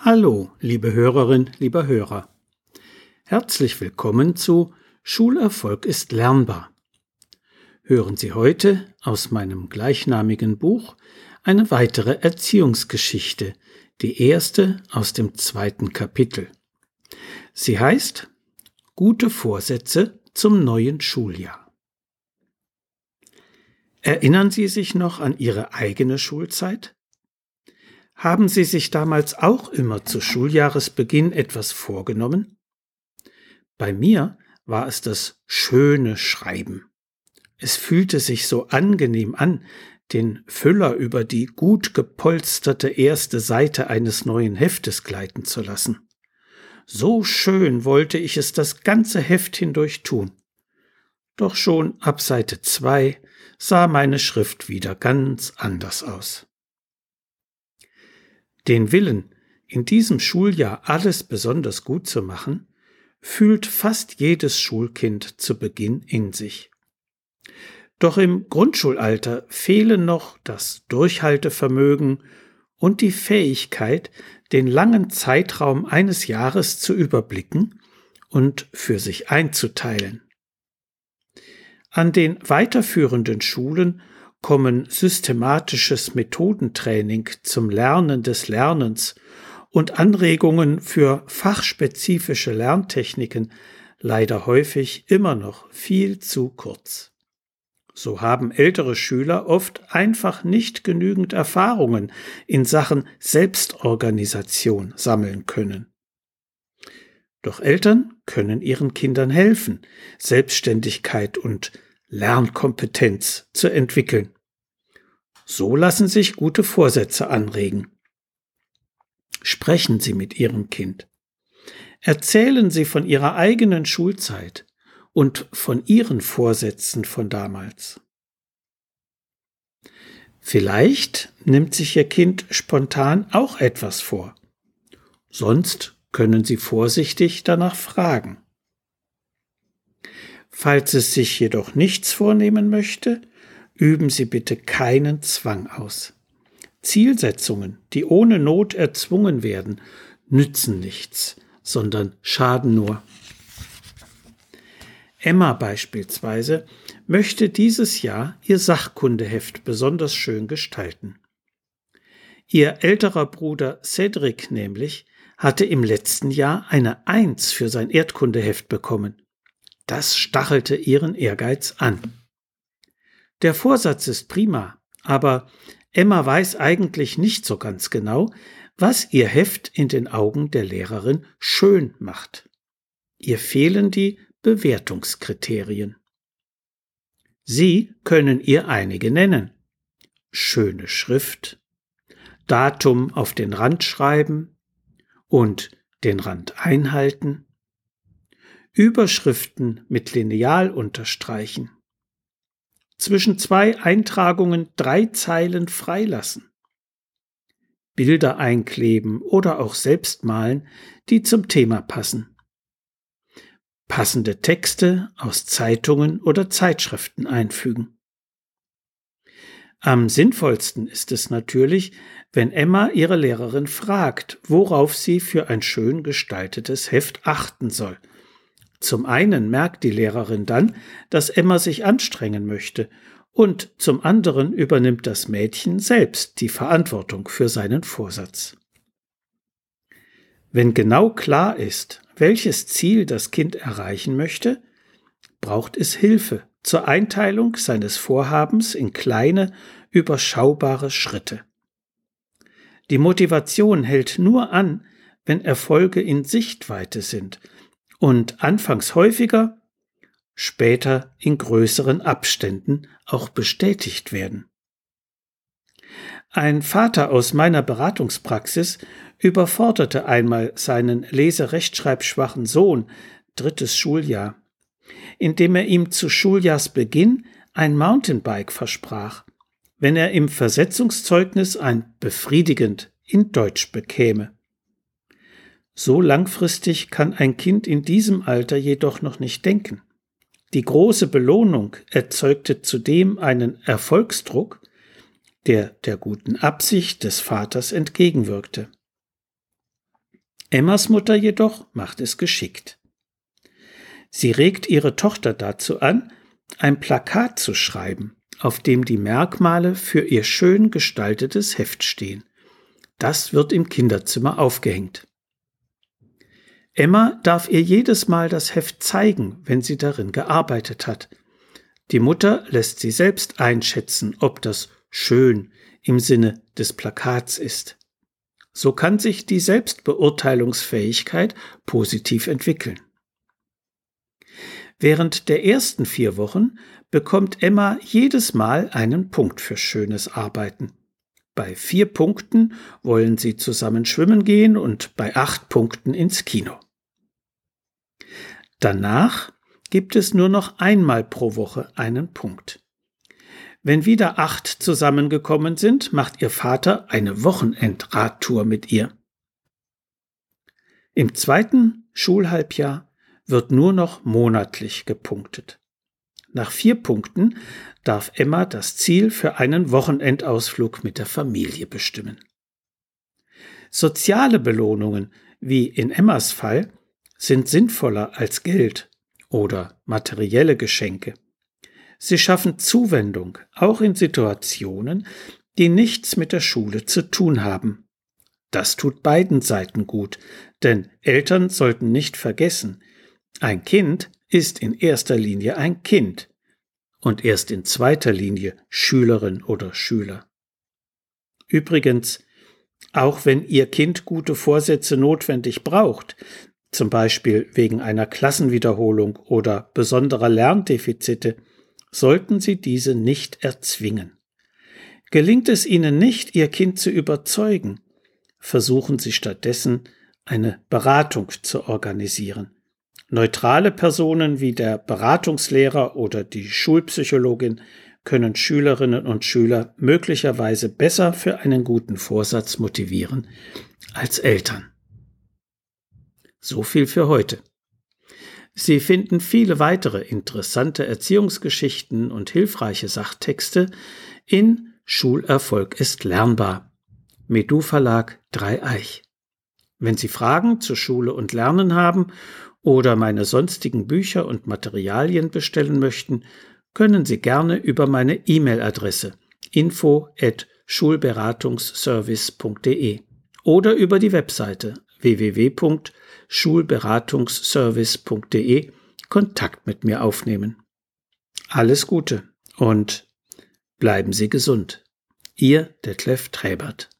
Hallo, liebe Hörerin, lieber Hörer. Herzlich willkommen zu Schulerfolg ist lernbar. Hören Sie heute aus meinem gleichnamigen Buch eine weitere Erziehungsgeschichte, die erste aus dem zweiten Kapitel. Sie heißt Gute Vorsätze zum neuen Schuljahr. Erinnern Sie sich noch an Ihre eigene Schulzeit? Haben Sie sich damals auch immer zu Schuljahresbeginn etwas vorgenommen? Bei mir war es das schöne Schreiben. Es fühlte sich so angenehm an, den Füller über die gut gepolsterte erste Seite eines neuen Heftes gleiten zu lassen. So schön wollte ich es das ganze Heft hindurch tun. Doch schon ab Seite zwei sah meine Schrift wieder ganz anders aus. Den Willen, in diesem Schuljahr alles besonders gut zu machen, fühlt fast jedes Schulkind zu Beginn in sich. Doch im Grundschulalter fehlen noch das Durchhaltevermögen und die Fähigkeit, den langen Zeitraum eines Jahres zu überblicken und für sich einzuteilen. An den weiterführenden Schulen kommen systematisches Methodentraining zum Lernen des Lernens und Anregungen für fachspezifische Lerntechniken leider häufig immer noch viel zu kurz. So haben ältere Schüler oft einfach nicht genügend Erfahrungen in Sachen Selbstorganisation sammeln können. Doch Eltern können ihren Kindern helfen, Selbstständigkeit und Lernkompetenz zu entwickeln. So lassen sich gute Vorsätze anregen. Sprechen Sie mit Ihrem Kind. Erzählen Sie von Ihrer eigenen Schulzeit und von ihren Vorsätzen von damals. Vielleicht nimmt sich Ihr Kind spontan auch etwas vor. Sonst können Sie vorsichtig danach fragen. Falls es sich jedoch nichts vornehmen möchte, üben Sie bitte keinen Zwang aus. Zielsetzungen, die ohne Not erzwungen werden, nützen nichts, sondern schaden nur. Emma beispielsweise möchte dieses Jahr ihr Sachkundeheft besonders schön gestalten. Ihr älterer Bruder Cedric nämlich hatte im letzten Jahr eine Eins für sein Erdkundeheft bekommen. Das stachelte ihren Ehrgeiz an. Der Vorsatz ist prima, aber Emma weiß eigentlich nicht so ganz genau, was ihr Heft in den Augen der Lehrerin schön macht. Ihr fehlen die Bewertungskriterien. Sie können ihr einige nennen. Schöne Schrift, Datum auf den Rand schreiben und den Rand einhalten, Überschriften mit Lineal unterstreichen, zwischen zwei Eintragungen drei Zeilen freilassen, Bilder einkleben oder auch selbst malen, die zum Thema passen passende Texte aus Zeitungen oder Zeitschriften einfügen. Am sinnvollsten ist es natürlich, wenn Emma ihre Lehrerin fragt, worauf sie für ein schön gestaltetes Heft achten soll. Zum einen merkt die Lehrerin dann, dass Emma sich anstrengen möchte, und zum anderen übernimmt das Mädchen selbst die Verantwortung für seinen Vorsatz. Wenn genau klar ist, welches Ziel das Kind erreichen möchte, braucht es Hilfe zur Einteilung seines Vorhabens in kleine, überschaubare Schritte. Die Motivation hält nur an, wenn Erfolge in Sichtweite sind und anfangs häufiger, später in größeren Abständen auch bestätigt werden. Ein Vater aus meiner Beratungspraxis überforderte einmal seinen leserechtschreibschwachen Sohn, drittes Schuljahr, indem er ihm zu Schuljahrsbeginn ein Mountainbike versprach, wenn er im Versetzungszeugnis ein befriedigend in Deutsch bekäme. So langfristig kann ein Kind in diesem Alter jedoch noch nicht denken. Die große Belohnung erzeugte zudem einen Erfolgsdruck, der der guten Absicht des Vaters entgegenwirkte. Emmas Mutter jedoch macht es geschickt. Sie regt ihre Tochter dazu an, ein Plakat zu schreiben, auf dem die Merkmale für ihr schön gestaltetes Heft stehen. Das wird im Kinderzimmer aufgehängt. Emma darf ihr jedes Mal das Heft zeigen, wenn sie darin gearbeitet hat. Die Mutter lässt sie selbst einschätzen, ob das schön im Sinne des Plakats ist. So kann sich die Selbstbeurteilungsfähigkeit positiv entwickeln. Während der ersten vier Wochen bekommt Emma jedes Mal einen Punkt für schönes Arbeiten. Bei vier Punkten wollen sie zusammen schwimmen gehen und bei acht Punkten ins Kino. Danach gibt es nur noch einmal pro Woche einen Punkt. Wenn wieder acht zusammengekommen sind, macht ihr Vater eine Wochenendradtour mit ihr. Im zweiten Schulhalbjahr wird nur noch monatlich gepunktet. Nach vier Punkten darf Emma das Ziel für einen Wochenendausflug mit der Familie bestimmen. Soziale Belohnungen, wie in Emmas Fall, sind sinnvoller als Geld oder materielle Geschenke. Sie schaffen Zuwendung, auch in Situationen, die nichts mit der Schule zu tun haben. Das tut beiden Seiten gut, denn Eltern sollten nicht vergessen, ein Kind ist in erster Linie ein Kind und erst in zweiter Linie Schülerin oder Schüler. Übrigens, auch wenn Ihr Kind gute Vorsätze notwendig braucht, zum Beispiel wegen einer Klassenwiederholung oder besonderer Lerndefizite, sollten Sie diese nicht erzwingen. Gelingt es Ihnen nicht, Ihr Kind zu überzeugen, versuchen Sie stattdessen eine Beratung zu organisieren. Neutrale Personen wie der Beratungslehrer oder die Schulpsychologin können Schülerinnen und Schüler möglicherweise besser für einen guten Vorsatz motivieren als Eltern. So viel für heute. Sie finden viele weitere interessante Erziehungsgeschichten und hilfreiche Sachtexte in Schulerfolg ist lernbar. Medu Verlag Dreieich. Wenn Sie Fragen zu Schule und Lernen haben oder meine sonstigen Bücher und Materialien bestellen möchten, können Sie gerne über meine E-Mail-Adresse info at schulberatungsservice.de oder über die Webseite www.schulberatungsservice.de Kontakt mit mir aufnehmen. Alles Gute und bleiben Sie gesund. Ihr Detlef Träbert.